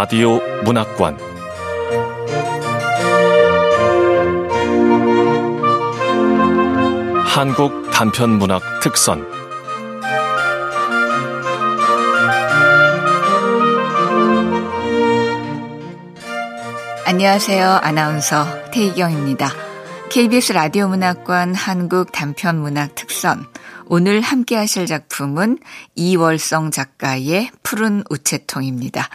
라디오 문학관 한국 단편 문학 특선 안녕하세요. 아나운서 태희경입니다. KBS 라디오 문학관 한국 단편 문학 특선 오늘 함께 하실 작품은 이월성 작가의 푸른 우체통입니다.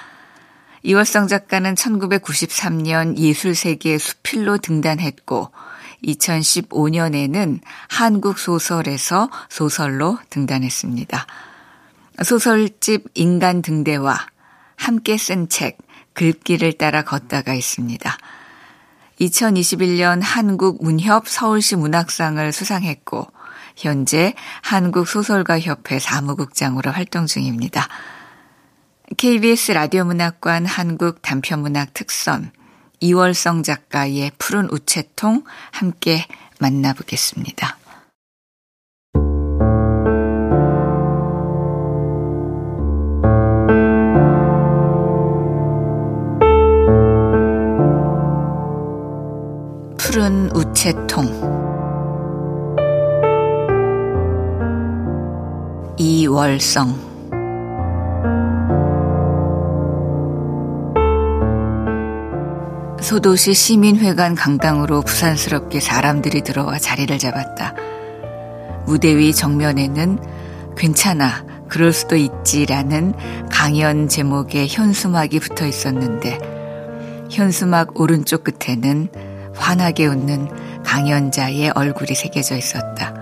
이월성 작가는 1993년 예술세계 수필로 등단했고 2015년에는 한국 소설에서 소설로 등단했습니다. 소설집 인간 등대와 함께 쓴 책 글길을 따라 걷다가 있습니다. 2021년 한국 문협 서울시 문학상을 수상했고 현재 한국소설가협회 사무국장으로 활동 중입니다. KBS 라디오 문학관 한국 단편문학 특선 이월성 작가의 푸른 우체통 함께 만나보겠습니다. 푸른 우체통 이월성 소도시 시민회관 강당으로 부산스럽게 사람들이 들어와 자리를 잡았다. 무대 위 정면에는 괜찮아, 그럴 수도 있지라는 강연 제목의 현수막이 붙어 있었는데, 현수막 오른쪽 끝에는 환하게 웃는 강연자의 얼굴이 새겨져 있었다.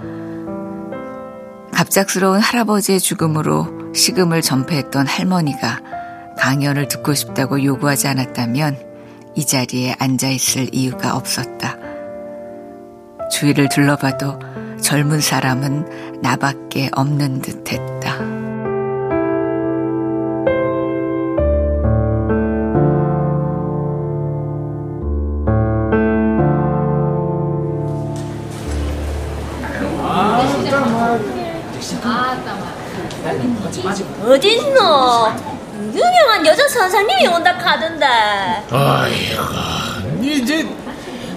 갑작스러운 할아버지의 죽음으로 식음을 전폐했던 할머니가 강연을 듣고 싶다고 요구하지 않았다면 이 자리에 앉아 있을 이유가 없었다. 주위를 둘러봐도 젊은 사람은 나밖에 없는 듯 했다. 어딨노? 유명한 여자 선생님이 온다 카던데. 아이고, 이제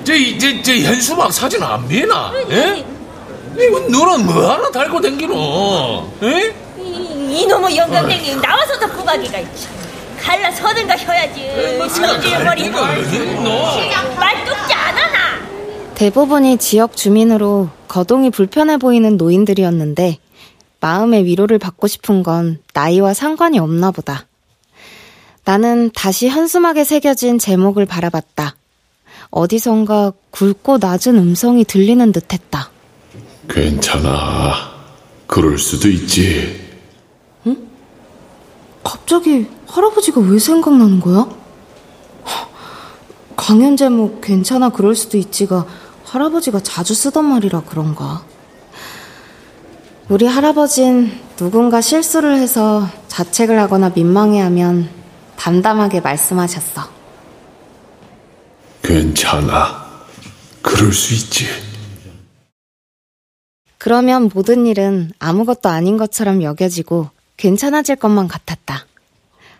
저, 저, 저 현수막 사진 안 미나? 예? 이거 너는 뭐하러 달고 댕기노? 예? 이, 이놈의 영감생님 나와서도 구박이가 있지. 갈라 서든가 혀야지. 성질 머리. 말뚝지 않아나. 대부분이 지역 주민으로 거동이 불편해 보이는 노인들이었는데 마음의 위로를 받고 싶은 건 나이와 상관이 없나 보다. 나는 다시 현수막에 새겨진 제목을 바라봤다. 어디선가 굵고 낮은 음성이 들리는 듯 했다. 괜찮아. 그럴 수도 있지. 응? 갑자기 할아버지가 왜 생각나는 거야? 강연 제목 괜찮아 그럴 수도 있지가 할아버지가 자주 쓰던 말이라 그런가. 우리 할아버진 누군가 실수를 해서 자책을 하거나 민망해하면 담담하게 말씀하셨어. 괜찮아. 그럴 수 있지. 그러면 모든 일은 아무것도 아닌 것처럼 여겨지고 괜찮아질 것만 같았다.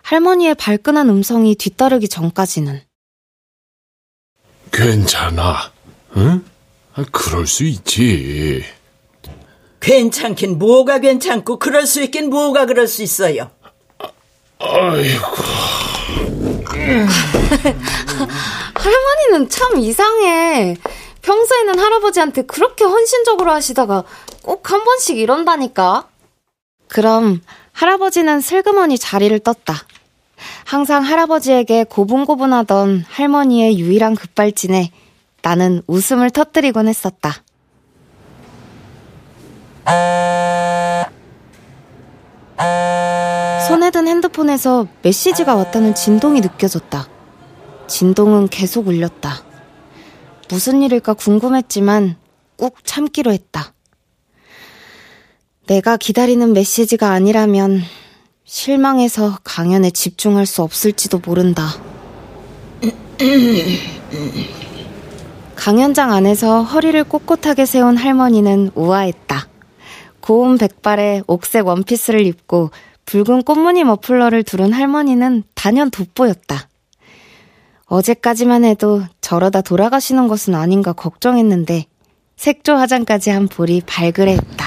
할머니의 발끈한 음성이 뒤따르기 전까지는. 괜찮아. 응? 그럴 수 있지. 괜찮긴 뭐가 괜찮고 그럴 수 있긴 뭐가 그럴 수 있어요. 아이고. 할머니는 참 이상해. 평소에는 할아버지한테 그렇게 헌신적으로 하시다가 꼭 한 번씩 이런다니까. 그럼 할아버지는 슬그머니 자리를 떴다. 항상 할아버지에게 고분고분하던 할머니의 유일한 급발진에 나는 웃음을 터뜨리곤 했었다. 손에 든 핸드폰에서 메시지가 왔다는 진동이 느껴졌다. 진동은 계속 울렸다. 무슨 일일까 궁금했지만 꾹 참기로 했다. 내가 기다리는 메시지가 아니라면 실망해서 강연에 집중할 수 없을지도 모른다. 강연장 안에서 허리를 꼿꼿하게 세운 할머니는 우아했다. 고운 백발에 옥색 원피스를 입고 붉은 꽃무늬 머플러를 두른 할머니는 단연 돋보였다. 어제까지만 해도 저러다 돌아가시는 것은 아닌가 걱정했는데 색조 화장까지 한 볼이 발그레했다.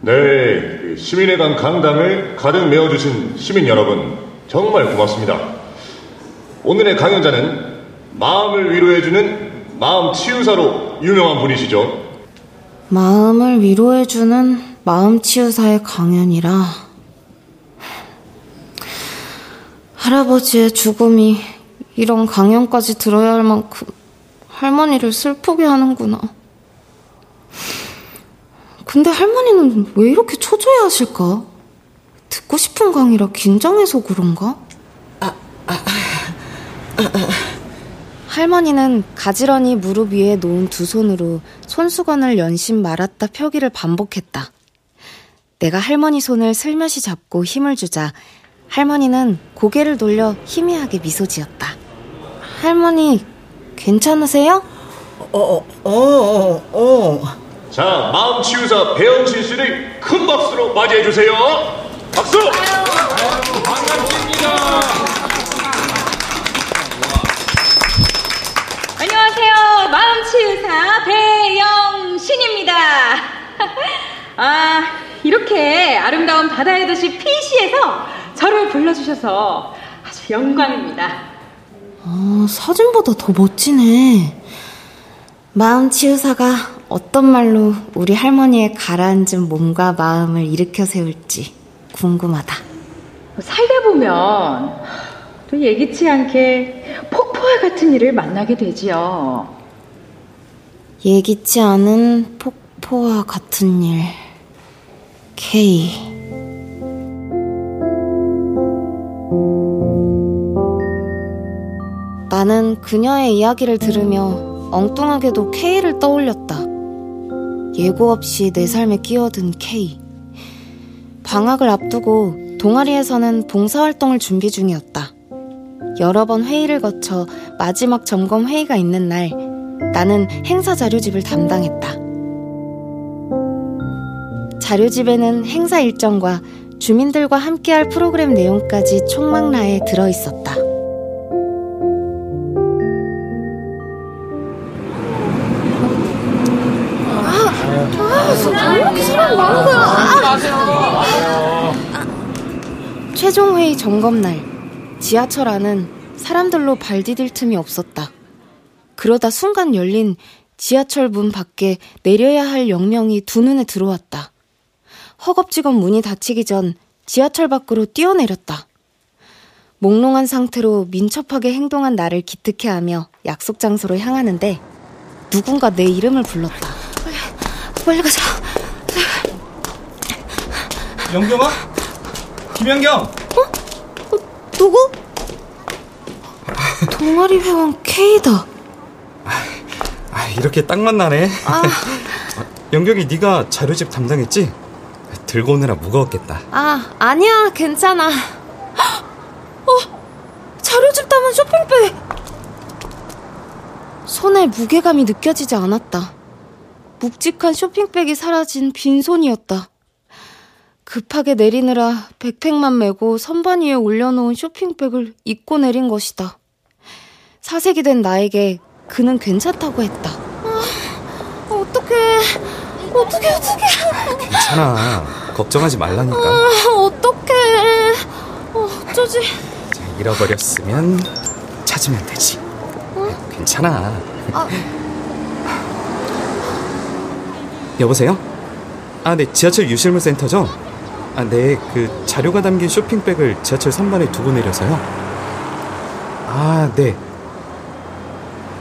네, 시민회관 강당을 가득 메워주신 시민 여러분 정말 고맙습니다. 오늘의 강연자는 마음을 위로해주는 마음 치유사로 유명한 분이시죠. 마음을 위로해주는 마음 치유사의 강연이라 할아버지의 죽음이 이런 강연까지 들어야 할 만큼 할머니를 슬프게 하는구나. 근데 할머니는 왜 이렇게 초조해 하실까? 듣고 싶은 강의라 긴장해서 그런가? 할머니는 가지런히 무릎 위에 놓은 두 손으로 손수건을 연신 말았다 펴기를 반복했다. 내가 할머니 손을 슬며시 잡고 힘을 주자 할머니는 고개를 돌려 희미하게 미소 지었다. 할머니, 괜찮으세요? 어, 어, 어, 어. 자, 마음 치유사 배영신 씨를 큰 박수로 맞이해 주세요. 박수! 안녕하세요. 마음 치유사 배영신입니다. 아, 이렇게 아름다운 바다의 도시 피시에서 저를 불러주셔서 아주 영광입니다. 아, 사진보다 더 멋지네. 마음 치유사가 어떤 말로 우리 할머니의 가라앉은 몸과 마음을 일으켜 세울지 궁금하다. 살다 보면 또 예기치 않게 폭포와 같은 일을 만나게 되지요. 예기치 않은 폭포와 같은 일. K. 나는 그녀의 이야기를 들으며 엉뚱하게도 K를 떠올렸다. 예고 없이 내 삶에 끼어든 K. 방학을 앞두고 동아리에서는 봉사활동을 준비 중이었다. 여러 번 회의를 거쳐 마지막 점검 회의가 있는 날, 나는 행사 자료집을 담당했다. 자료집에는 행사 일정과 주민들과 함께할 프로그램 내용까지 총망라에 들어 있었다. 최종 회의 점검 날 지하철 안은 사람들로 발 디딜 틈이 없었다. 그러다 순간 열린 지하철 문 밖에 내려야 할 영명이 두 눈에 들어왔다. 허겁지겁 문이 닫히기 전 지하철 밖으로 뛰어내렸다. 몽롱한 상태로 민첩하게 행동한 나를 기특해 하며 약속 장소로 향하는데 누군가 내 이름을 불렀다. 빨리, 빨리 가자. 영경아? 김영경! 어? 어, 누구? 동아리 회원 K다. 아, 이렇게 딱 만나네. 아. 영경이 네가 자료집 담당했지? 들고 오느라 무거웠겠다. 아, 아니야. 괜찮아. 어, 자료집 담은 쇼핑백. 손에 무게감이 느껴지지 않았다. 묵직한 쇼핑백이 사라진 빈손이었다. 급하게 내리느라 백팩만 메고 선반 위에 올려놓은 쇼핑백을 잊고 내린 것이다. 사색이 된 나에게 그는 괜찮다고 했다. 아, 어떡해. 어떡해, 어떡해. 괜찮아. 걱정하지 말라니까. 아, 어떡해. 어, 어쩌지. 자, 잃어버렸으면 찾으면 되지. 어? 괜찮아. 아. 여보세요? 아, 네, 지하철 유실물 센터죠? 아, 네, 그 자료가 담긴 쇼핑백을 지하철 선반에 두고 내려서요. 아, 네.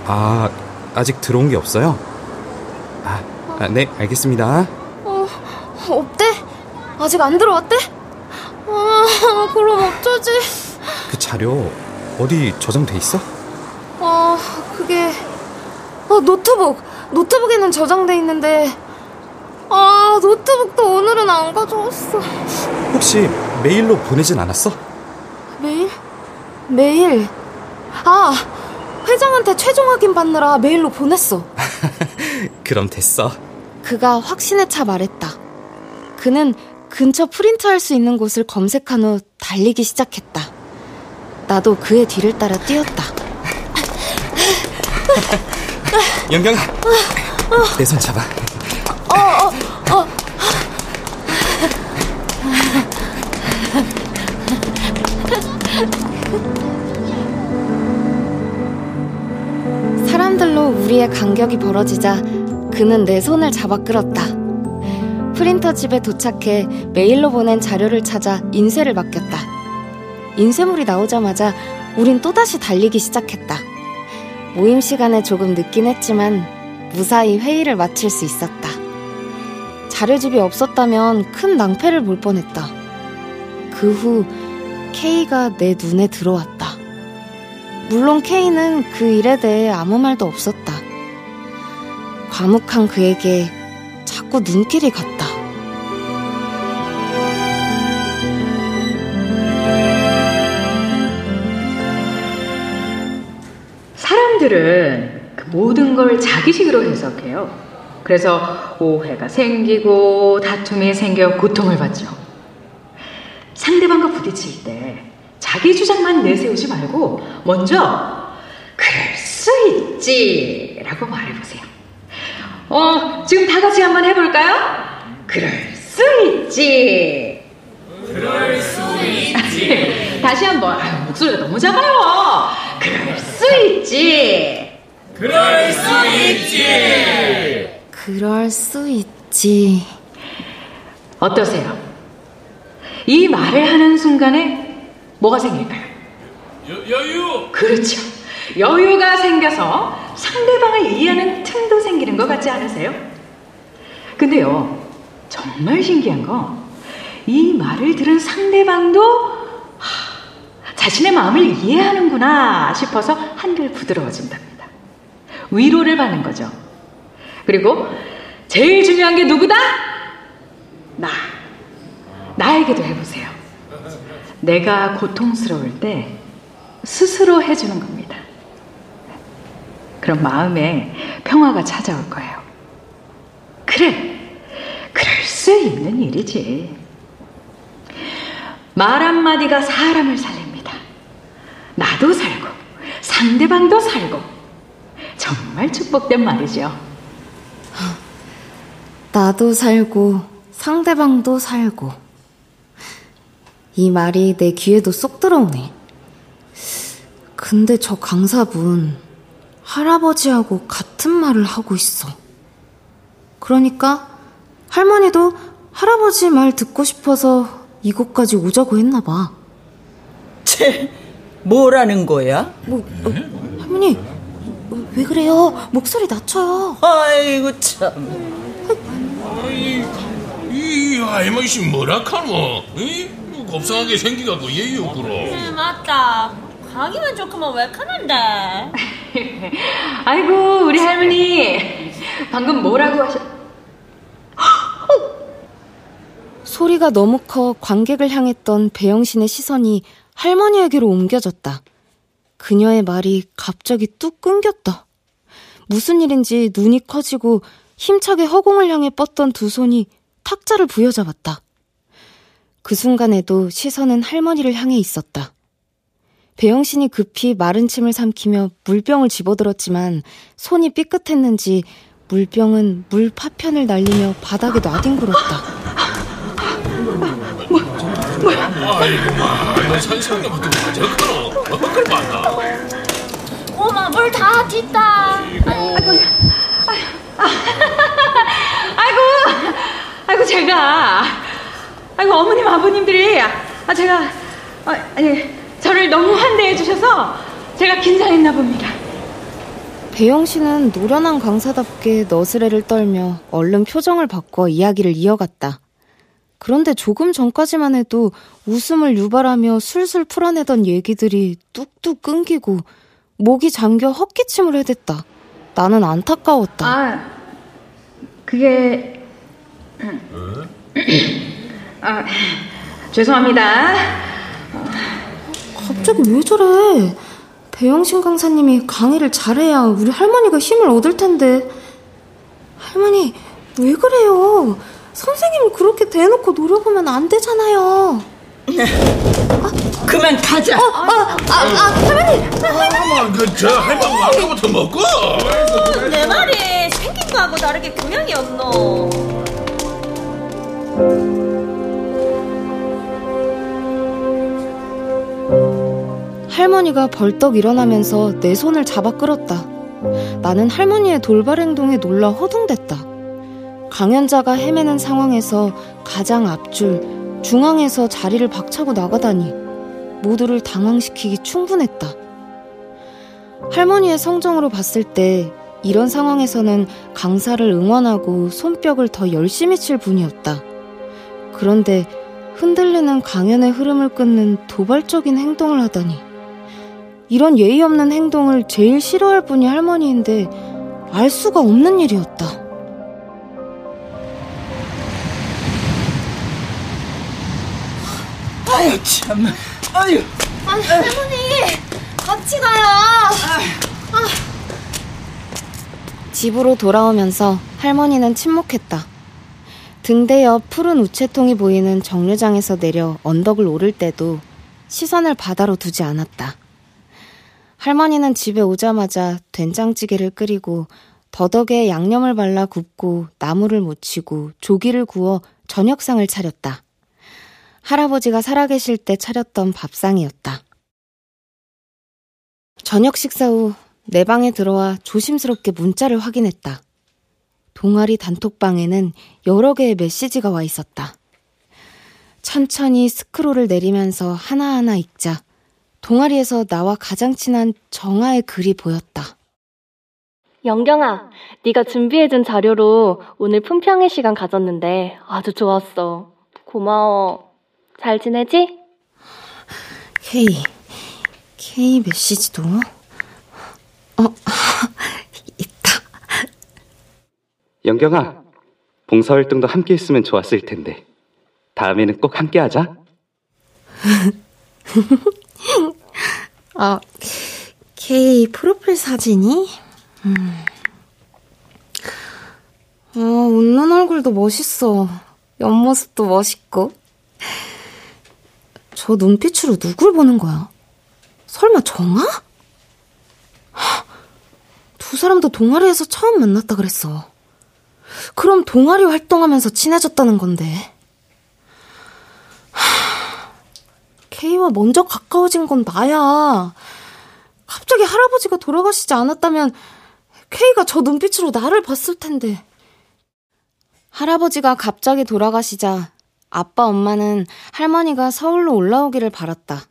아, 아직 들어온 게 없어요? 아, 아 네, 알겠습니다. 어, 없대? 아직 안 들어왔대? 아, 그럼 어쩌지? 그 자료 어디 저장돼 있어? 아, 그게 아, 노트북. 노트북에는 저장돼 있는데 아, 노트북도 오늘은 안 가져왔어. 혹시 메일로 보내진 않았어? 메일? 메일? 아, 회장한테 최종 확인 받느라 메일로 보냈어. 그럼 됐어. 그가 확신에 차 말했다. 그는 근처 프린트할 수 있는 곳을 검색한 후 달리기 시작했다. 나도 그의 뒤를 따라 뛰었다. 영경아, 내 손 잡아. 어, 어, 어. 사람들로 우리의 간격이 벌어지자 그는 내 손을 잡아 끌었다. 프린터 집에 도착해 메일로 보낸 자료를 찾아 인쇄를 맡겼다. 인쇄물이 나오자마자 우린 또다시 달리기 시작했다. 모임 시간에 조금 늦긴 했지만 무사히 회의를 마칠 수 있었다. 자료집이 없었다면 큰 낭패를 볼 뻔했다. 그 후 K가 내 눈에 들어왔다. 물론 K는 그 일에 대해 아무 말도 없었다. 과묵한 그에게 자꾸 눈길이 갔다. 사람들은 그 모든 걸 자기식으로 해석해요. 그래서 오해가 생기고 다툼이 생겨 고통을 받죠. 상대방과 부딪힐 때 자기 주장만 내세우지 말고 먼저 그럴 수 있지 라고 말해보세요. 어, 지금 다 같이 한번 해볼까요? 그럴 수 있지. 그럴 수 있지. 다시 한번. 아유, 목소리가 너무 작아요. 그럴 수 있지. 그럴 수 있지. 그럴 수 있지. 어떠세요? 이 말을 하는 순간에 뭐가 생길까요? 여, 여유. 그렇죠. 여유가 생겨서 상대방을 이해하는 틈도 생기는 것 같지 않으세요? 근데요, 정말 신기한 건이 말을 들은 상대방도 하, 자신의 마음을 이해하는구나 싶어서 한결 부드러워진답니다. 위로를 받는 거죠. 그리고 제일 중요한 게 누구다? 나. 나에게도 해보세요. 내가 고통스러울 때 스스로 해주는 겁니다. 그럼 마음에 평화가 찾아올 거예요. 그래, 그럴 수 있는 일이지. 말 한마디가 사람을 살립니다. 나도 살고, 상대방도 살고. 정말 축복된 말이죠. 나도 살고, 상대방도 살고. 이 말이 내 귀에도 쏙 들어오네. 근데 저 강사분, 할아버지하고 같은 말을 하고 있어. 그러니까, 할머니도 할아버지 말 듣고 싶어서 이곳까지 오자고 했나 봐. 쟤, 뭐라는 거야? 뭐, 어, 할머니, 왜 그래요? 목소리 낮춰요. 아이고, 참. 아이, 이 할머니 뭐라 카노? 이 곱상하게 생기갖고 예의 없구로. 네, 맞다. 가기만 좋구만 왜 카는데? 아이고, 우리 할머니. 방금 뭐라고 하셨... 소리가 너무 커 관객을 향했던 배영신의 시선이 할머니에게로 옮겨졌다. 그녀의 말이 갑자기 뚝 끊겼다. 무슨 일인지 눈이 커지고 힘차게 허공을 향해 뻗던 두 손이 탁자를 부여잡았다. 그 순간에도 시선은 할머니를 향해 있었다. 배영신이 급히 마른 침을 삼키며 물병을 집어들었지만 손이 삐끗했는지 물병은 물 파편을 날리며 바닥에 놔뒹굴었다. 아이고, 마, 너 선생님부터 맞아 카노? 그걸 봤나? 어마 물다 뒷다. 아이고, 아이고, 아이고 제가, 아이고 어머님 아버님들이, 아 제가, 어, 아니 저를 너무 환대해 주셔서 제가 긴장했나 봅니다. 배영 씨는 노련한 강사답게 너스레를 떨며 얼른 표정을 바꿔 이야기를 이어갔다. 그런데 조금 전까지만 해도 웃음을 유발하며 술술 풀어내던 얘기들이 뚝뚝 끊기고 목이 잠겨 헛기침을 해댔다. 나는 안타까웠다. 아, 그게 아, 죄송합니다. 갑자기 왜 저래? 배영신 강사님이 강의를 잘해야 우리 할머니가 힘을 얻을 텐데. 할머니, 왜 그래요? 선생님이 그렇게 대놓고 노려보면 안 되잖아요. 아, 그만 가자. 어, 어, 아, 아, 할머니, 할머니. 그저 할머니 왕가부터 먹고. 내 말이 생긴 거하고 다르게 교양이 없노. 할머니가 벌떡 일어나면서 내 손을 잡아 끌었다. 나는 할머니의 돌발 행동에 놀라 허둥댔다. 강연자가 헤매는 상황에서 가장 앞줄, 중앙에서 자리를 박차고 나가다니 모두를 당황시키기 충분했다. 할머니의 성정으로 봤을 때 이런 상황에서는 강사를 응원하고 손뼉을 더 열심히 칠 분이었다. 그런데 흔들리는 강연의 흐름을 끊는 도발적인 행동을 하다니. 이런 예의 없는 행동을 제일 싫어할 분이 할머니인데 알 수가 없는 일이었다. 아유 참. 아유. 아니 할머니 같이 가요. 아. 집으로 돌아오면서 할머니는 침묵했다. 등대 옆 푸른 우체통이 보이는 정류장에서 내려 언덕을 오를 때도 시선을 바다로 두지 않았다. 할머니는 집에 오자마자 된장찌개를 끓이고 더덕에 양념을 발라 굽고 나물을 무치고 조기를 구워 저녁상을 차렸다. 할아버지가 살아계실 때 차렸던 밥상이었다. 저녁 식사 후 내 방에 들어와 조심스럽게 문자를 확인했다. 동아리 단톡방에는 여러 개의 메시지가 와 있었다. 천천히 스크롤을 내리면서 하나하나 읽자 동아리에서 나와 가장 친한 정아의 글이 보였다. 영경아, 네가 준비해준 자료로 오늘 품평회 시간 가졌는데 아주 좋았어. 고마워. 잘 지내지? K, K 메시지도? 어, 있다. 영경아, 봉사활동도 함께 했으면 좋았을 텐데. 다음에는 꼭 함께 하자. 아, K 프로필 사진이? 음. 아, 웃는 얼굴도 멋있어. 옆모습도 멋있고. 저 눈빛으로 누굴 보는 거야? 설마 정아? 두 사람도 동아리에서 처음 만났다 그랬어. 그럼 동아리 활동하면서 친해졌다는 건데. K와 먼저 가까워진 건 나야. 갑자기 할아버지가 돌아가시지 않았다면 K가 저 눈빛으로 나를 봤을 텐데. 할아버지가 갑자기 돌아가시자 아빠 엄마는 할머니가 서울로 올라오기를 바랐다.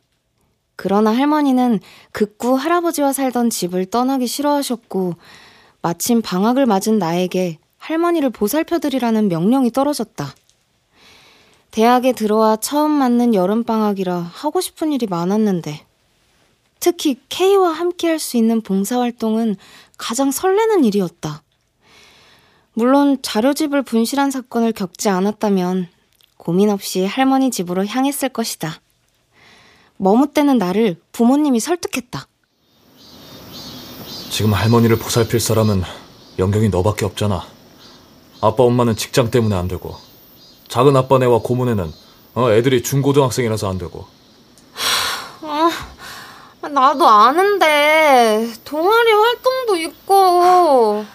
그러나 할머니는 극구 할아버지와 살던 집을 떠나기 싫어하셨고 마침 방학을 맞은 나에게 할머니를 보살펴드리라는 명령이 떨어졌다. 대학에 들어와 처음 맞는 여름방학이라 하고 싶은 일이 많았는데 특히 K와 함께 할 수 있는 봉사활동은 가장 설레는 일이었다. 물론 자료집을 분실한 사건을 겪지 않았다면 고민 없이 할머니 집으로 향했을 것이다. 머뭇대는 나를 부모님이 설득했다. 지금 할머니를 보살필 사람은 영경이 너밖에 없잖아. 아빠 엄마는 직장 때문에 안 되고 작은 아빠네와 고모네는 어, 애들이 중고등학생이라서 안 되고. 아, 나도 아는데 동아리 활동도 있고.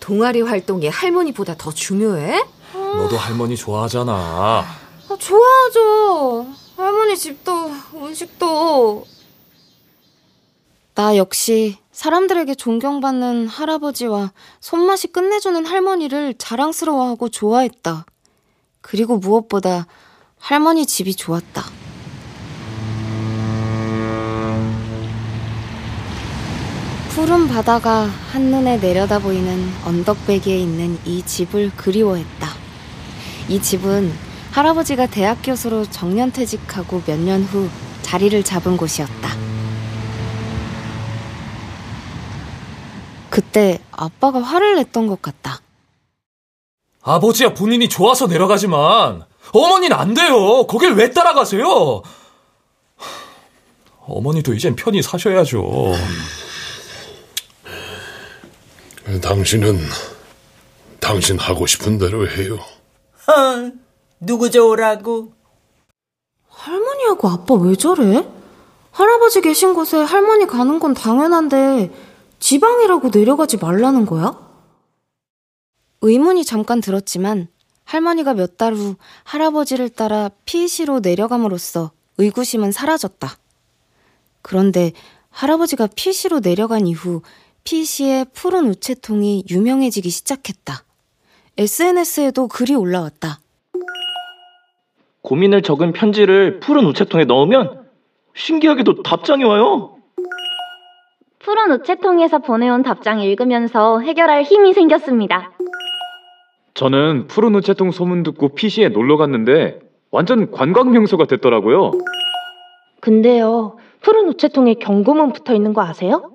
동아리 활동이 할머니보다 더 중요해? 너도 할머니 좋아하잖아. 아, 좋아하죠. 할머니 집도 음식도. 나 역시 사람들에게 존경받는 할아버지와 손맛이 끝내주는 할머니를 자랑스러워하고 좋아했다. 그리고 무엇보다 할머니 집이 좋았다. 푸른 바다가 한눈에 내려다 보이는 언덕배기에 있는 이 집을 그리워했다. 이 집은 할아버지가 대학 교수로 정년 퇴직하고 몇 년 후 자리를 잡은 곳이었다. 그때 아빠가 화를 냈던 것 같다. 아버지야 본인이 좋아서 내려가지만 어머니는 안 돼요. 거길 왜 따라가세요? 어머니도 이젠 편히 사셔야죠. 당신은 당신 하고 싶은 대로 해요. 어, 누구 좋으라고? 할머니하고 아빠 왜 저래? 할아버지 계신 곳에 할머니 가는 건 당연한데 지방이라고 내려가지 말라는 거야? 의문이 잠깐 들었지만 할머니가 몇 달 후 할아버지를 따라 피시로 내려감으로써 의구심은 사라졌다. 그런데 할아버지가 피시로 내려간 이후 피시의 푸른 우체통이 유명해지기 시작했다. SNS에도 글이 올라왔다. 고민을 적은 편지를 푸른 우체통에 넣으면 신기하게도 답장이 와요. 푸른 우체통에서 보내온 답장 읽으면서 해결할 힘이 생겼습니다. 저는 푸른 우체통 소문 듣고 PC에 놀러 갔는데 완전 관광 명소가 됐더라고요. 근데요, 푸른 우체통에 경고문 붙어 있는 거 아세요?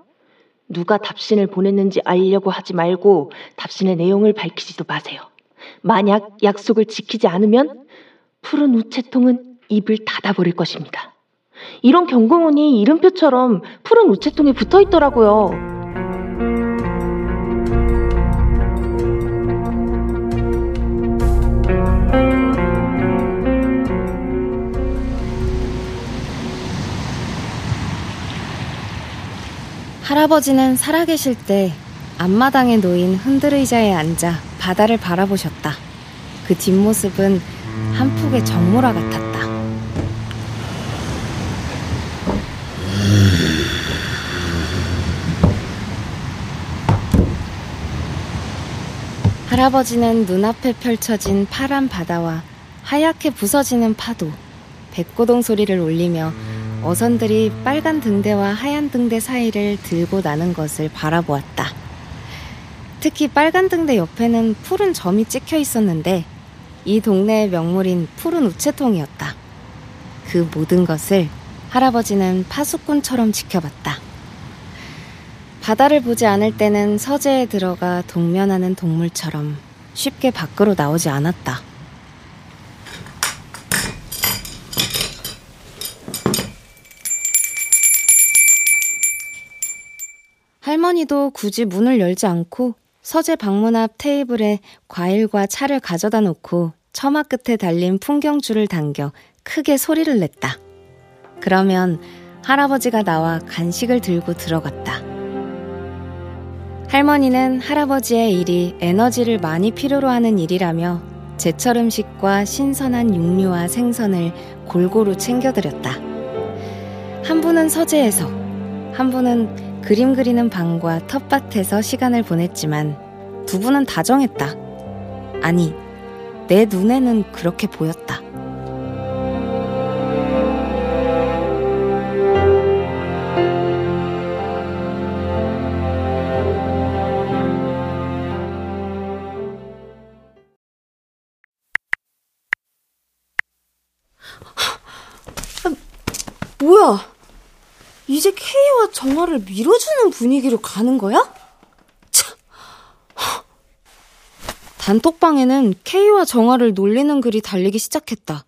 누가 답신을 보냈는지 알려고 하지 말고 답신의 내용을 밝히지도 마세요. 만약 약속을 지키지 않으면 푸른 우체통은 입을 닫아버릴 것입니다. 이런 경고문이 이름표처럼 푸른 우체통에 붙어 있더라고요. 할아버지는 살아계실 때 앞마당에 놓인 흔들의자에 앉아 바다를 바라보셨다. 그 뒷모습은 한 폭의 정모라 같았다. 할아버지는 눈앞에 펼쳐진 파란 바다와 하얗게 부서지는 파도, 백고동 소리를 울리며 어선들이 빨간 등대와 하얀 등대 사이를 들고 나는 것을 바라보았다. 특히 빨간 등대 옆에는 푸른 점이 찍혀 있었는데 이 동네의 명물인 푸른 우체통이었다. 그 모든 것을 할아버지는 파수꾼처럼 지켜봤다. 바다를 보지 않을 때는 서재에 들어가 동면하는 동물처럼 쉽게 밖으로 나오지 않았다. 할머니도 굳이 문을 열지 않고 서재 방문 앞 테이블에 과일과 차를 가져다 놓고 처마 끝에 달린 풍경줄을 당겨 크게 소리를 냈다. 그러면 할아버지가 나와 간식을 들고 들어갔다. 할머니는 할아버지의 일이 에너지를 많이 필요로 하는 일이라며 제철 음식과 신선한 육류와 생선을 골고루 챙겨드렸다. 한 분은 서재에서, 한 분은 그림 그리는 방과 텃밭에서 시간을 보냈지만 두 분은 다정했다. 아니, 내 눈에는 그렇게 보였다. 뭐야? 이제 K와 정화를 밀어주는 분위기로 가는 거야? 참. 단톡방에는 K와 정화를 놀리는 글이 달리기 시작했다.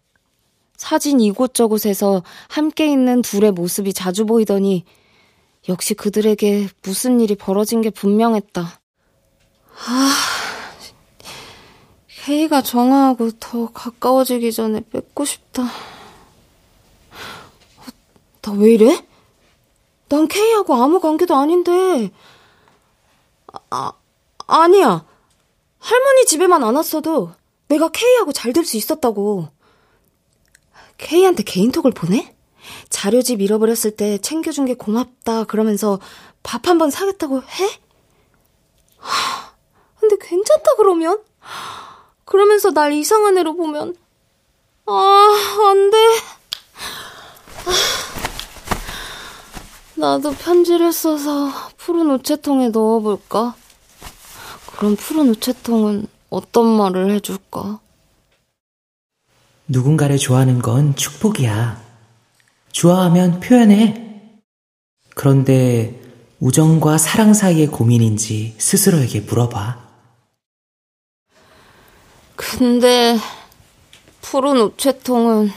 사진 이곳저곳에서 함께 있는 둘의 모습이 자주 보이더니 역시 그들에게 무슨 일이 벌어진 게 분명했다. 아, K가 정화하고 더 가까워지기 전에 뺏고 싶다. 나 왜 이래? 난 K하고 아무 관계도 아닌데. 아, 아니야. 할머니 집에만 안 왔어도 내가 K하고 잘 될 수 있었다고. K한테 개인톡을 보내? 자료집 잃어버렸을 때 챙겨준 게 고맙다 그러면서 밥 한 번 사겠다고 해? 하, 근데 괜찮다 그러면? 그러면서 날 이상한 애로 보면 아, 안 돼. 아. 나도 편지를 써서 푸른 우체통에 넣어볼까? 그럼 푸른 우체통은 어떤 말을 해줄까? 누군가를 좋아하는 건 축복이야. 좋아하면 표현해. 그런데 우정과 사랑 사이의 고민인지 스스로에게 물어봐. 근데 푸른 우체통은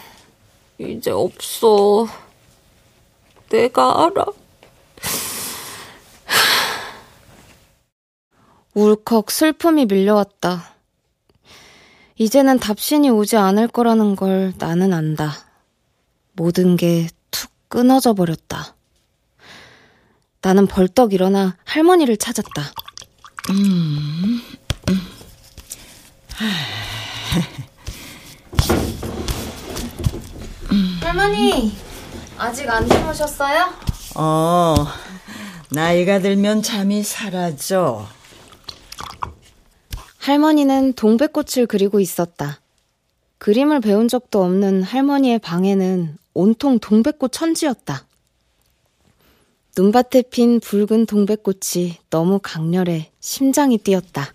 이제 없어. 내가 알아. 울컥 슬픔이 밀려왔다. 이제는 답신이 오지 않을 거라는 걸 나는 안다. 모든 게 툭 끊어져 버렸다. 나는 벌떡 일어나 할머니를 찾았다. 음, 음. 할머니, 아직 안 주무셨어요? 어, 나이가 들면 잠이 사라져. 할머니는 동백꽃을 그리고 있었다. 그림을 배운 적도 없는 할머니의 방에는 온통 동백꽃 천지였다. 눈밭에 핀 붉은 동백꽃이 너무 강렬해 심장이 뛰었다.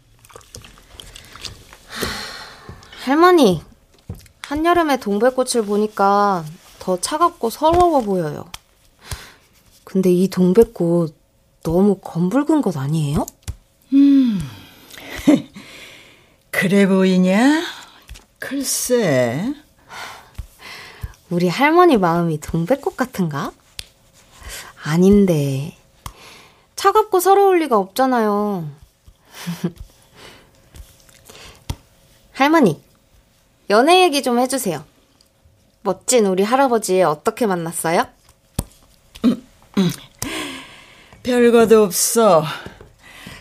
할머니, 한여름에 동백꽃을 보니까 더 차갑고 서러워 보여요. 근데 이 동백꽃 너무 검붉은 것 아니에요? 음, 그래 보이냐? 글쎄. 우리 할머니 마음이 동백꽃 같은가? 아닌데. 차갑고 서러울 리가 없잖아요. 할머니, 연애 얘기 좀 해주세요. 멋진 우리 할아버지 어떻게 만났어요? 별거도 없어.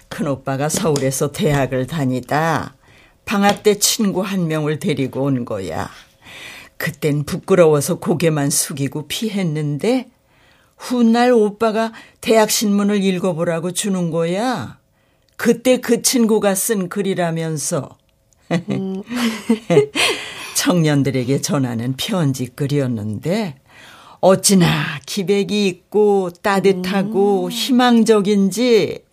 큰오빠가 서울에서 대학을 다니다 방학 때 친구 한 명을 데리고 온 거야. 그땐 부끄러워서 고개만 숙이고 피했는데 훗날 오빠가 대학 신문을 읽어보라고 주는 거야. 그때 그 친구가 쓴 글이라면서. 음. 청년들에게 전하는 편지 글이었는데 어찌나 기백이 있고 따뜻하고 음. 희망적인지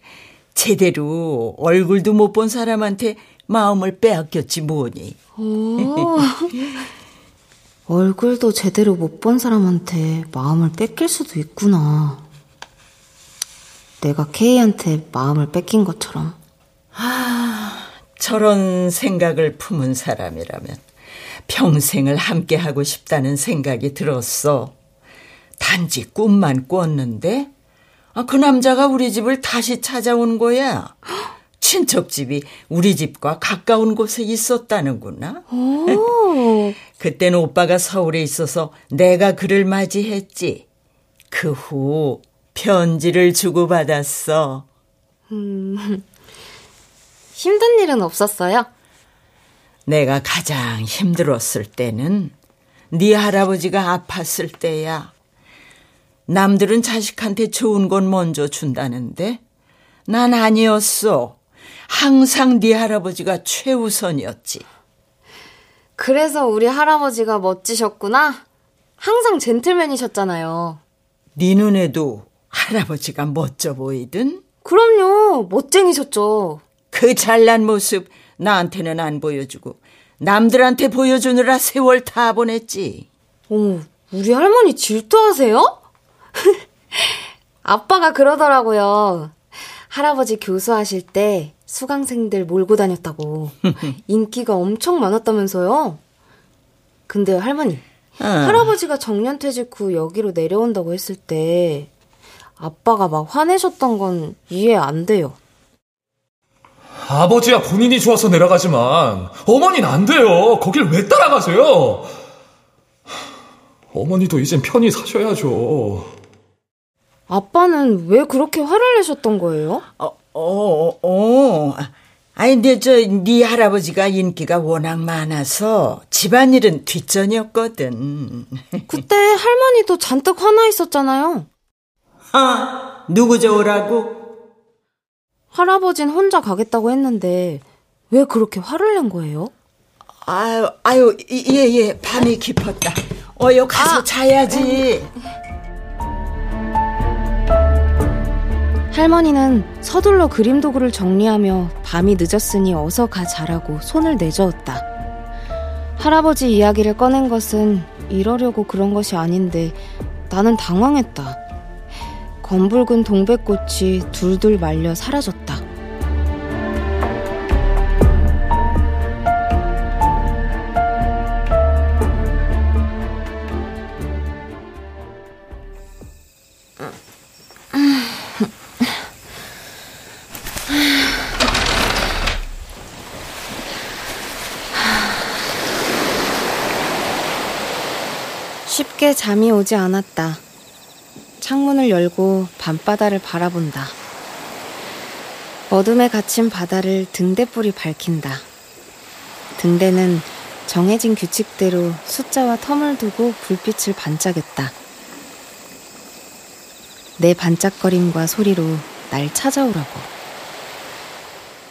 제대로 얼굴도 못 본 사람한테 마음을 빼앗겼지 뭐니. 얼굴도 제대로 못 본 사람한테 마음을 뺏길 수도 있구나. 내가 K한테 마음을 뺏긴 것처럼. 아, 저런 생각을 품은 사람이라면 평생을 함께 하고 싶다는 생각이 들었어. 단지 꿈만 꿨는데, 아, 그 남자가 우리 집을 다시 찾아온 거야. 친척 집이 우리 집과 가까운 곳에 있었다는구나. 그때는 오빠가 서울에 있어서 내가 그를 맞이했지. 그 후 편지를 주고받았어. 음, 힘든 일은 없었어요? 내가 가장 힘들었을 때는 네 할아버지가 아팠을 때야. 남들은 자식한테 좋은 건 먼저 준다는데 난 아니었어. 항상 네 할아버지가 최우선이었지. 그래서 우리 할아버지가 멋지셨구나. 항상 젠틀맨이셨잖아요. 네 눈에도 할아버지가 멋져 보이든? 그럼요. 멋쟁이셨죠. 그 잘난 모습 나한테는 안 보여주고 남들한테 보여주느라 세월 다 보냈지. 어머, 우리 할머니 질투하세요? 아빠가 그러더라고요. 할아버지 교수하실 때 수강생들 몰고 다녔다고. 인기가 엄청 많았다면서요? 근데 할머니, 어. 할아버지가 정년 퇴직 후 여기로 내려온다고 했을 때 아빠가 막 화내셨던 건 이해 안 돼요. 아버지야 본인이 좋아서 내려가지만 어머니는 안 돼요. 거길 왜 따라가세요? 어머니도 이젠 편히 사셔야죠. 아빠는 왜 그렇게 화를 내셨던 거예요? 어, 어, 어. 아니, 근데 저, 네 할아버지가 인기가 워낙 많아서 집안일은 뒷전이었거든. 그때 할머니도 잔뜩 화나 있었잖아요. 아, 누구 좋으라고? 할아버진 혼자 가겠다고 했는데 왜 그렇게 화를 낸 거예요? 아유, 아유, 예, 예, 밤이 깊었다. 어여 가서 아, 자야지. 할머니는 서둘러 그림 도구를 정리하며 밤이 늦었으니 어서 가 자라고 손을 내저었다. 할아버지 이야기를 꺼낸 것은 이러려고 그런 것이 아닌데 나는 당황했다. 검붉은 동백꽃이 둘둘 말려 사라졌다. 쉽게 잠이 오지 않았다. 창문을 열고 밤바다를 바라본다. 어둠에 갇힌 바다를 등대불이 밝힌다. 등대는 정해진 규칙대로 숫자와 텀을 두고 불빛을 반짝였다. 내 반짝거림과 소리로 날 찾아오라고.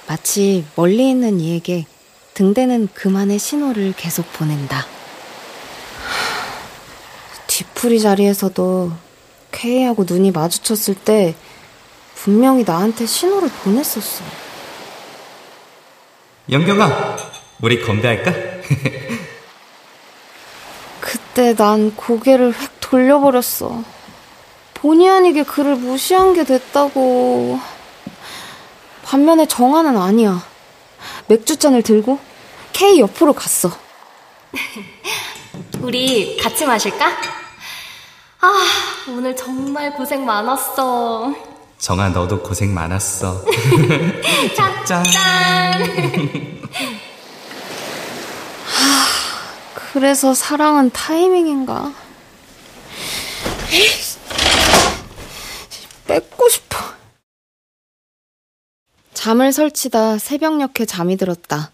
마치 멀리 있는 이에게 등대는 그만의 신호를 계속 보낸다. 뒤풀이 자리에서도 케이하고 눈이 마주쳤을 때 분명히 나한테 신호를 보냈었어. 영경아, 우리 건배할까? 그때 난 고개를 획 돌려버렸어. 본의 아니게 그를 무시한 게 됐다고. 반면에 정아는 아니야. 맥주잔을 들고 K 옆으로 갔어. 우리 같이 마실까? 아, 오늘 정말 고생 많았어. 정아, 너도 고생 많았어. 짠! 짠. 그래서 사랑은 타이밍인가? 뺏고 싶어. 잠을 설치다 새벽녘에 잠이 들었다.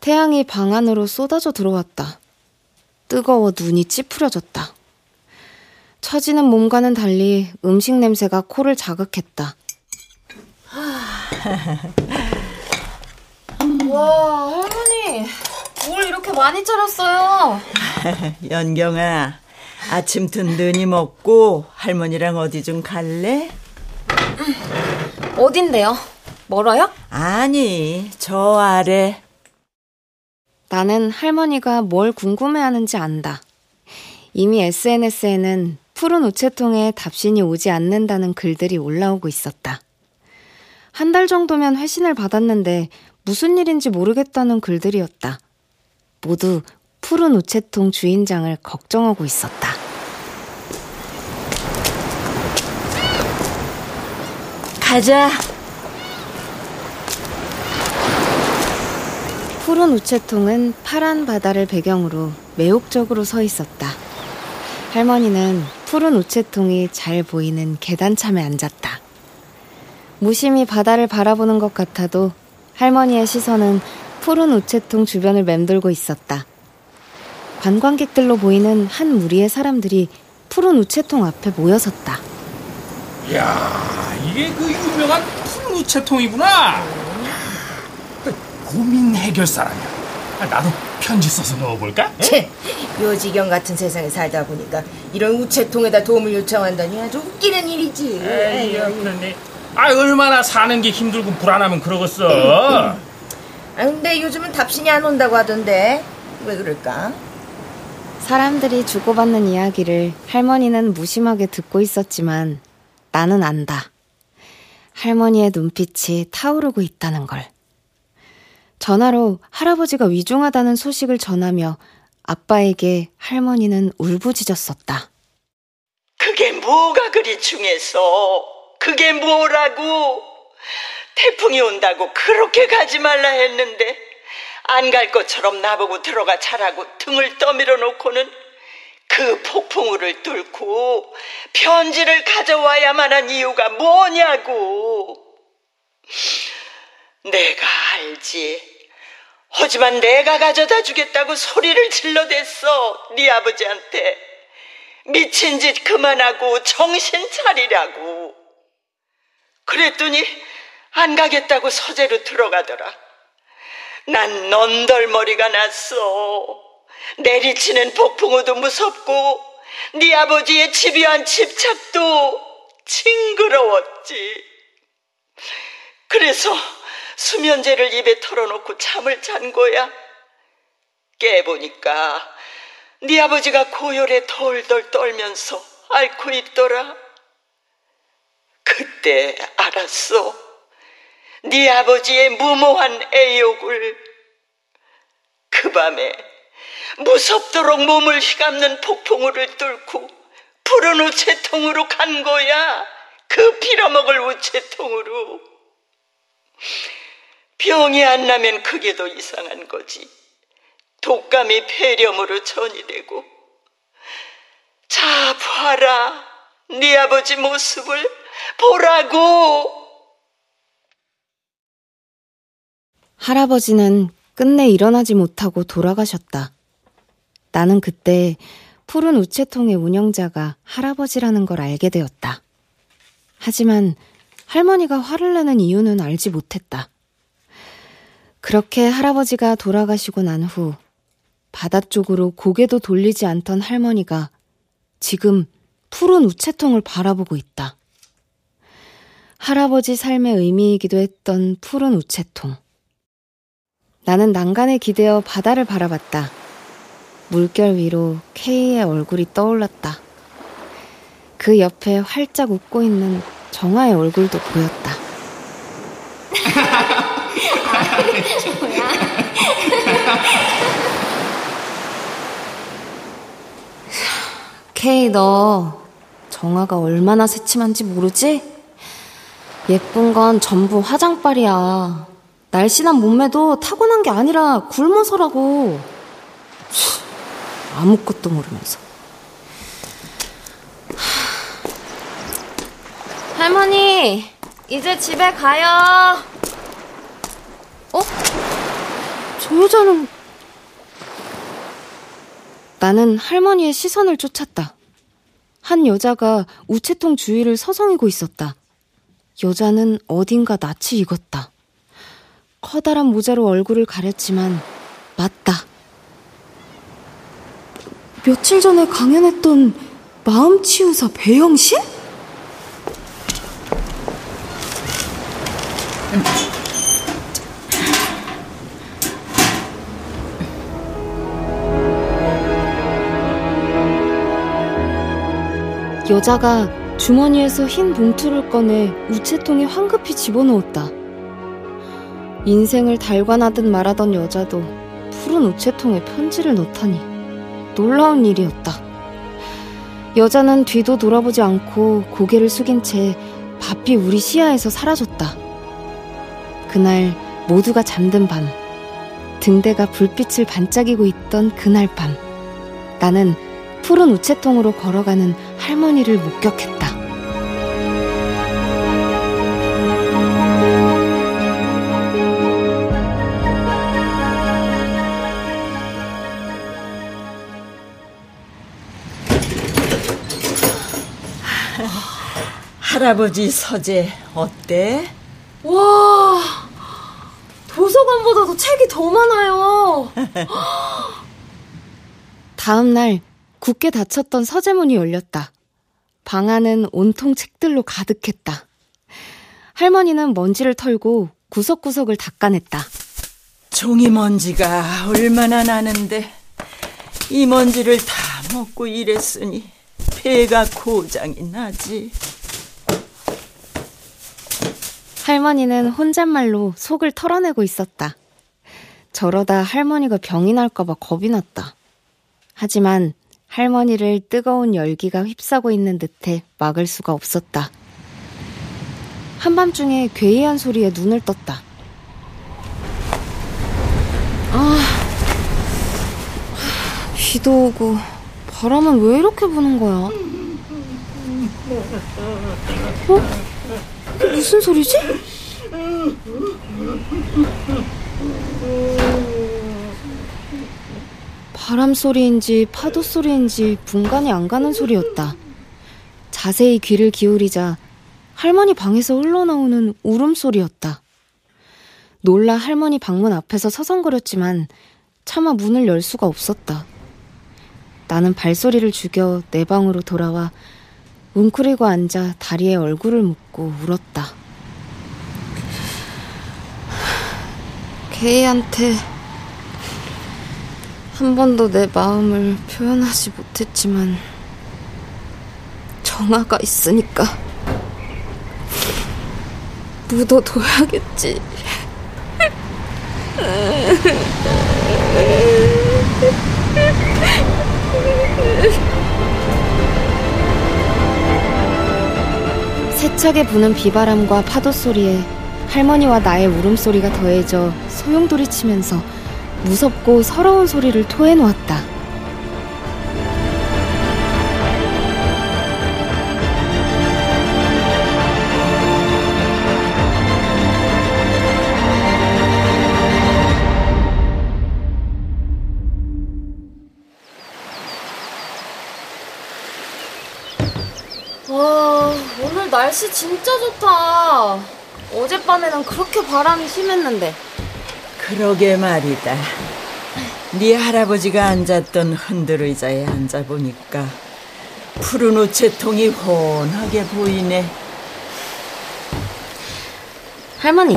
태양이 방 안으로 쏟아져 들어왔다. 뜨거워 눈이 찌푸려졌다. 처지는 몸과는 달리 음식 냄새가 코를 자극했다. 와, 할머니. 뭘 이렇게 많이 차렸어요? 연경아, 아침 든든히 먹고 할머니랑 어디 좀 갈래? 어딘데요? 멀어요? 아니, 저 아래. 나는 할머니가 뭘 궁금해하는지 안다. 이미 SNS에는 푸른 우체통에 답신이 오지 않는다는 글들이 올라오고 있었다. 한 달 정도면 회신을 받았는데 무슨 일인지 모르겠다는 글들이었다. 모두 푸른 우체통 주인장을 걱정하고 있었다. 가자. 푸른 우체통은 파란 바다를 배경으로 매혹적으로 서 있었다. 할머니는 푸른 우체통이 잘 보이는 계단참에 앉았다. 무심히 바다를 바라보는 것 같아도 할머니의 시선은 푸른 우체통 주변을 맴돌고 있었다. 관광객들로 보이는 한 무리의 사람들이 푸른 우체통 앞에 모여섰다. 야 이게 그 유명한 푸른 우체통이구나. 그 고민 해결사라냐. 아, 나도 편지 써서 넣어볼까? 채, 요 지경 같은 세상에 살다 보니까 이런 우체통에다 도움을 요청한다니 아주 웃기는 일이지. 에이, 그러네. 아 얼마나 사는 게 힘들고 불안하면 그러겠어. 아 근데 요즘은 답신이 안 온다고 하던데 왜 그럴까? 사람들이 주고받는 이야기를 할머니는 무심하게 듣고 있었지만 나는 안다. 할머니의 눈빛이 타오르고 있다는 걸. 전화로 할아버지가 위중하다는 소식을 전하며 아빠에게 할머니는 울부짖었었다. 그게 뭐가 그리 중해서? 그게 뭐라고? 태풍이 온다고 그렇게 가지 말라 했는데 안 갈 것처럼 나보고 들어가 자라고 등을 떠밀어 놓고는 그 폭풍우를 뚫고 편지를 가져와야만 한 이유가 뭐냐고. 내가 알지. 하지만 내가 가져다 주겠다고 소리를 질러댔어. 네 아버지한테. 미친 짓 그만하고 정신 차리라고. 그랬더니 안 가겠다고 서재로 들어가더라. 난 넌덜머리가 났어. 내리치는 폭풍우도 무섭고 네 아버지의 집요한 집착도 징그러웠지. 그래서 수면제를 입에 털어놓고 잠을 잔 거야. 깨보니까 네 아버지가 고열에 덜덜 떨면서 앓고 있더라. 그때 알았어. 네 아버지의 무모한 애욕을. 그 밤에 무섭도록 몸을 휘감는 폭풍우를 뚫고 푸른 우체통으로 간 거야. 그 빌어먹을 우체통으로. 병이 안 나면 더 이상한 거지. 독감이 폐렴으로 전이되고. 자, 봐라. 네 아버지 모습을 보라고. 할아버지는 끝내 일어나지 못하고 돌아가셨다. 나는 그때 푸른 우체통의 운영자가 할아버지라는 걸 알게 되었다. 하지만 할머니가 화를 내는 이유는 알지 못했다. 그렇게 할아버지가 돌아가시고 난 후 바다 쪽으로 고개도 돌리지 않던 할머니가 지금 푸른 우체통을 바라보고 있다. 할아버지 삶의 의미이기도 했던 푸른 우체통. 나는 난간에 기대어 바다를 바라봤다. 물결 위로 K의 얼굴이 떠올랐다. 그 옆에 활짝 웃고 있는 정아의 얼굴도 보였다. K, 너 정아가 얼마나 새침한지 모르지? 예쁜 건 전부 화장빨이야. 날씬한 몸매도 타고난 게 아니라 굶어서라고. 아무것도 모르면서. 할머니, 이제 집에 가요. 어? 저 여자는 나는 할머니의 시선을 쫓았다. 한 여자가 우체통 주위를 서성이고 있었다. 여자는 어딘가 낯이 익었다. 커다란 모자로 얼굴을 가렸지만 맞다. 며칠 전에 강연했던 마음치유사 배영신? 여자가 주머니에서 흰 봉투를 꺼내 우체통에 황급히 집어넣었다. 인생을 달관하듯 말하던 여자도 푸른 우체통에 편지를 넣다니 놀라운 일이었다. 여자는 뒤도 돌아보지 않고 고개를 숙인 채 바삐 우리 시야에서 사라졌다. 그날 모두가 잠든 밤, 등대가 불빛을 반짝이고 있던 그날 밤, 나는 푸른 우체통으로 걸어가는 할머니를 목격했다. 할아버지 서재 어때? 와, 도서관보다도 책이 더 많아요. 다음 날 굳게 닫혔던 서재문이 열렸다. 방 안은 온통 책들로 가득했다. 할머니는 먼지를 털고 구석구석을 닦아냈다. 종이 먼지가 얼마나 나는데 이 먼지를 다 먹고 일했으니 배가 고장이 나지. 할머니는 혼잣말로 속을 털어내고 있었다. 저러다 할머니가 병이 날까봐 겁이 났다. 하지만 할머니를 뜨거운 열기가 휩싸고 있는 듯해 막을 수가 없었다. 한밤중에 괴이한 소리에 눈을 떴다. 아, 비도 오고 바람은 왜 이렇게 부는 거야? 어? 무슨 소리지? 바람 소리인지 파도 소리인지 분간이 안 가는 소리였다. 자세히 귀를 기울이자 할머니 방에서 흘러나오는 울음소리였다. 놀라 할머니 방문 앞에서 서성거렸지만 차마 문을 열 수가 없었다. 나는 발소리를 죽여 내 방으로 돌아와 웅크리고 앉아 다리에 얼굴을 묻고 울었다. 케이한테 한 번도 내 마음을 표현하지 못했지만 정아가 있으니까 묻어둬야겠지. 세차게 부는 비바람과 파도 소리에 할머니와 나의 울음소리가 더해져 소용돌이 치면서 무섭고 서러운 소리를 토해놓았다. 와, 오늘 날씨 진짜 좋다. 어젯밤에는 그렇게 바람이 심했는데. 그러게 말이다. 네 할아버지가 앉았던 흔들 의자에 앉아 보니까 푸른 우체통이 훤하게 보이네. 할머니.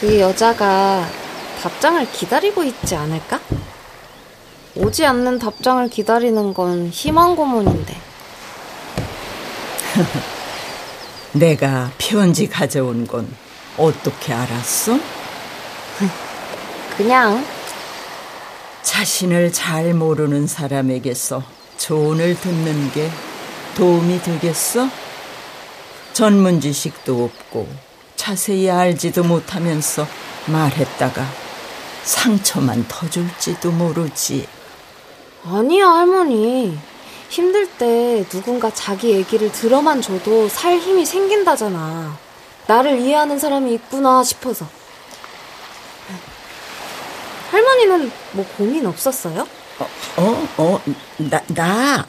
그 여자가 답장을 기다리고 있지 않을까? 오지 않는 답장을 기다리는 건 희망 고문인데. 내가 편지 가져온 건 어떻게 알았어? 그냥 자신을 잘 모르는 사람에게서 조언을 듣는 게 도움이 되겠어? 전문 지식도 없고 자세히 알지도 못하면서 말했다가 상처만 더 줄지도 모르지. 아니야, 할머니. 힘들 때 누군가 자기 얘기를 들어만 줘도 살 힘이 생긴다잖아. 나를 이해하는 사람이 있구나 싶어서. 할머니는 뭐 고민 없었어요? 어? 어? 나, 나?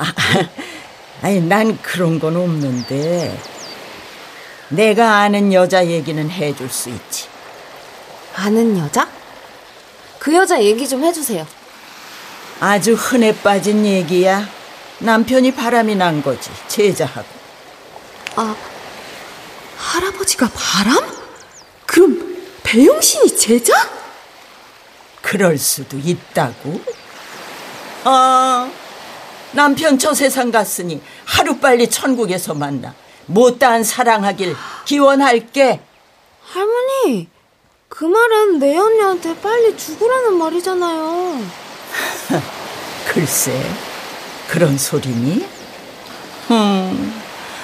아니, 난 그런 건 없는데. 내가 아는 여자 얘기는 해줄 수 있지. 아는 여자? 그 여자 얘기 좀 해주세요. 아주 흔해 빠진 얘기야. 남편이 바람이 난 거지, 제자하고. 아, 할아버지가 바람? 그럼 배용신이 제자? 그럴 수도 있다고. 아, 남편 저 세상 갔으니 하루빨리 천국에서 만나. 못다한 사랑하길 기원할게. 할머니, 그 말은 내 언니한테 빨리 죽으라는 말이잖아요. 글쎄, 그런 소리니? 음,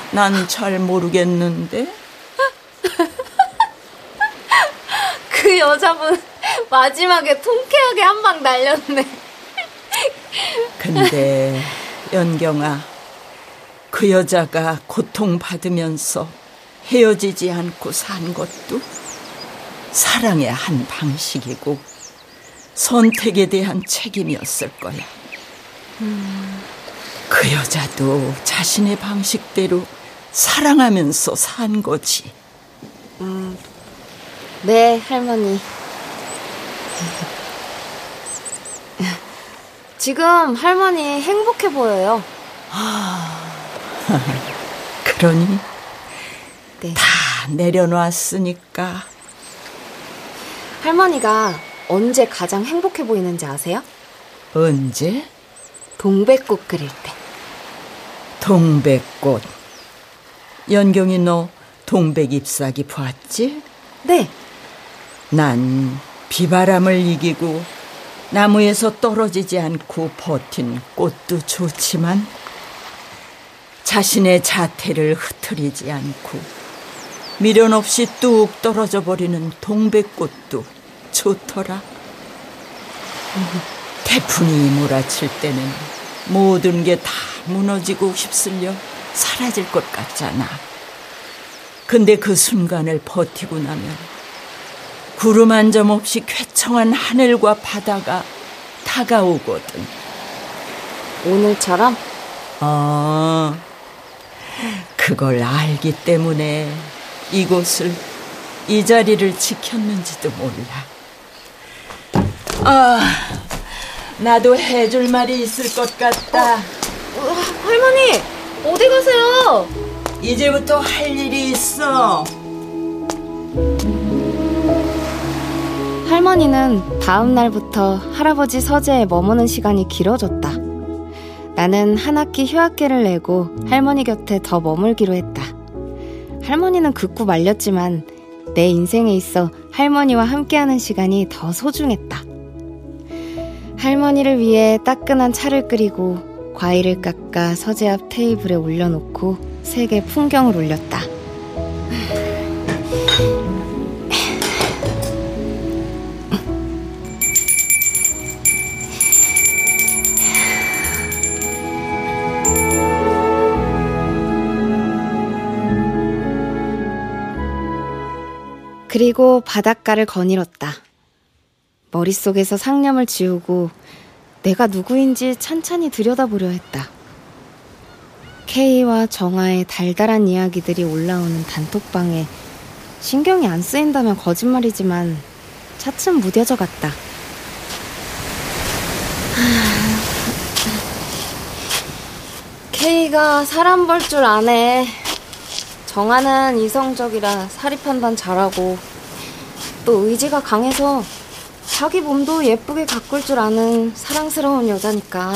난 잘 모르겠는데. 그 여자분 마지막에 통쾌하게 한 방 날렸네. 근데 연경아, 그 여자가 고통받으면서 헤어지지 않고 산 것도 사랑의 한 방식이고 선택에 대한 책임이었을 거야. 음. 그 여자도 자신의 방식대로 사랑하면서 산 거지. 음, 네, 할머니. 지금 할머니 행복해 보여요. 그러니 네. 다 내려놨으니까 할머니가 언제 가장 행복해 보이는지 아세요? 언제? 동백꽃 그릴 때. 동백꽃. 연경이 너 동백 잎사귀 보았지? 네. 난 비바람을 이기고 나무에서 떨어지지 않고 버틴 꽃도 좋지만 자신의 자태를 흐트리지 않고 미련 없이 뚝 떨어져 버리는 동백꽃도 좋더라. 태풍이 몰아칠 때는 모든 게 다 무너지고 휩쓸려 사라질 것 같잖아. 근데 그 순간을 버티고 나면 구름 한 점 없이 쾌청한 하늘과 바다가 다가오거든. 오늘처럼? 어, 그걸 알기 때문에 이곳을, 이 자리를 지켰는지도 몰라. 아, 나도 해줄 말이 있을 것 같다. 어, 할머니, 어디 가세요? 이제부터 할 일이 있어. 할머니는 다음 날부터 할아버지 서재에 머무는 시간이 길어졌다. 나는 한 학기 휴학계를 내고 할머니 곁에 더 머물기로 했다. 할머니는 극구 말렸지만 내 인생에 있어 할머니와 함께하는 시간이 더 소중했다. 할머니를 위해 따끈한 차를 끓이고 과일을 깎아 서재 앞 테이블에 올려놓고 세계 풍경을 올렸다. 그리고 바닷가를 거닐었다. 머릿속에서 상념을 지우고 내가 누구인지 찬찬히 들여다보려 했다. K와 정아의 달달한 이야기들이 올라오는 단톡방에 신경이 안 쓰인다면 거짓말이지만 차츰 무뎌져 갔다. K가 사람 볼 줄 아네. 정아는 이성적이라 사리 판단 잘하고 또 의지가 강해서 자기 몸도 예쁘게 가꿀 줄 아는 사랑스러운 여자니까.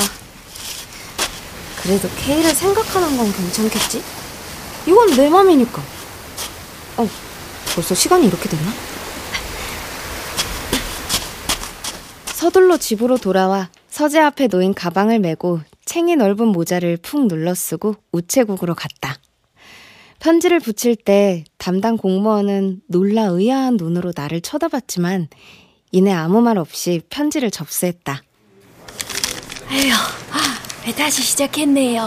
그래도 K를 생각하는 건 괜찮겠지? 이건 내 맘이니까. 어, 벌써 시간이 이렇게 됐나? 서둘러 집으로 돌아와 서재 앞에 놓인 가방을 메고 챙이 넓은 모자를 푹 눌러 쓰고 우체국으로 갔다. 편지를 붙일 때 담당 공무원은 놀라 의아한 눈으로 나를 쳐다봤지만 이내 아무 말 없이 편지를 접수했다. 에휴, 다시 시작했네요.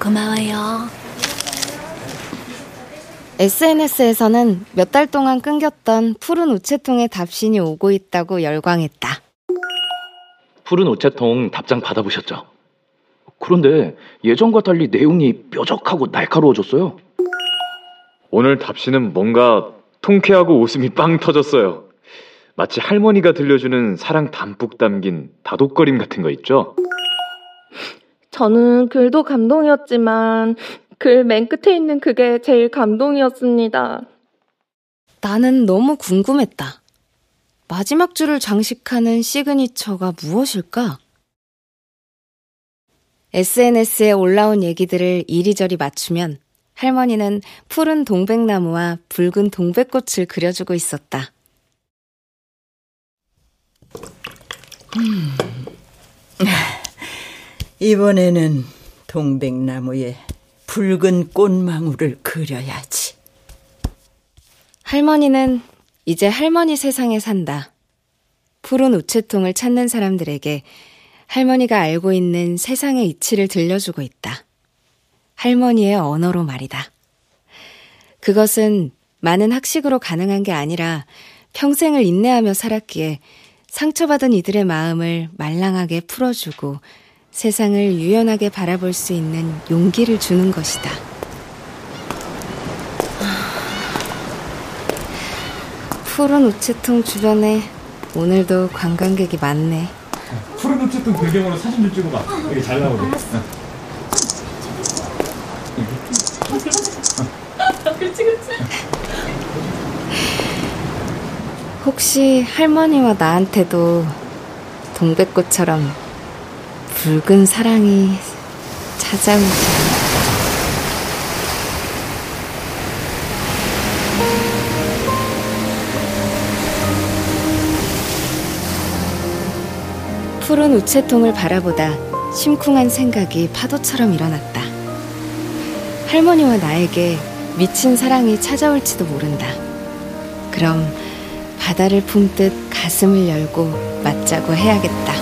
고마워요. SNS에서는 몇 달 동안 끊겼던 푸른 우체통의 답신이 오고 있다고 열광했다. 푸른 우체통 답장 받아보셨죠? 그런데 예전과 달리 내용이 뾰족하고 날카로워졌어요. 오늘 답시는 뭔가 통쾌하고 웃음이 빵 터졌어요. 마치 할머니가 들려주는 사랑 담뿍 담긴 다독거림 같은 거 있죠? 저는 글도 감동이었지만 글 맨 끝에 있는 그게 제일 감동이었습니다. 나는 너무 궁금했다. 마지막 줄을 장식하는 시그니처가 무엇일까? SNS에 올라온 얘기들을 이리저리 맞추면 할머니는 푸른 동백나무와 붉은 동백꽃을 그려주고 있었다. 음. 이번에는 동백나무에 붉은 꽃망울을 그려야지. 할머니는 이제 할머니 세상에 산다. 푸른 우체통을 찾는 사람들에게 할머니가 알고 있는 세상의 이치를 들려주고 있다. 할머니의 언어로 말이다. 그것은 많은 학식으로 가능한 게 아니라 평생을 인내하며 살았기에 상처받은 이들의 마음을 말랑하게 풀어주고 세상을 유연하게 바라볼 수 있는 용기를 주는 것이다. 푸른 우체통 주변에 오늘도 관광객이 많네. 푸른 우체통 배경으로 사진 좀 찍어봐. 여기 잘 나오게. 그렇지, 그렇지. 혹시 할머니와 나한테도 동백꽃처럼 붉은 사랑이 찾아오지 않을까? 푸른 우체통을 바라보다 심쿵한 생각이 파도처럼 일어났다. 할머니와 나에게 미친 사랑이 찾아올지도 모른다. 그럼 바다를 품듯 가슴을 열고 맞자고 해야겠다.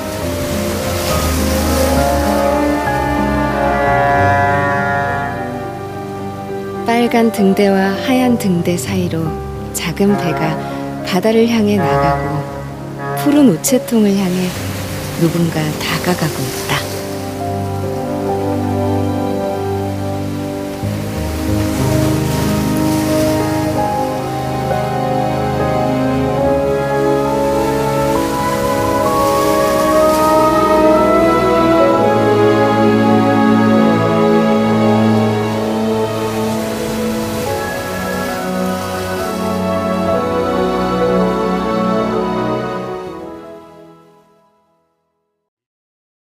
빨간 등대와 하얀 등대 사이로 작은 배가 바다를 향해 나가고 푸른 우체통을 향해 누군가 다가가고 있다.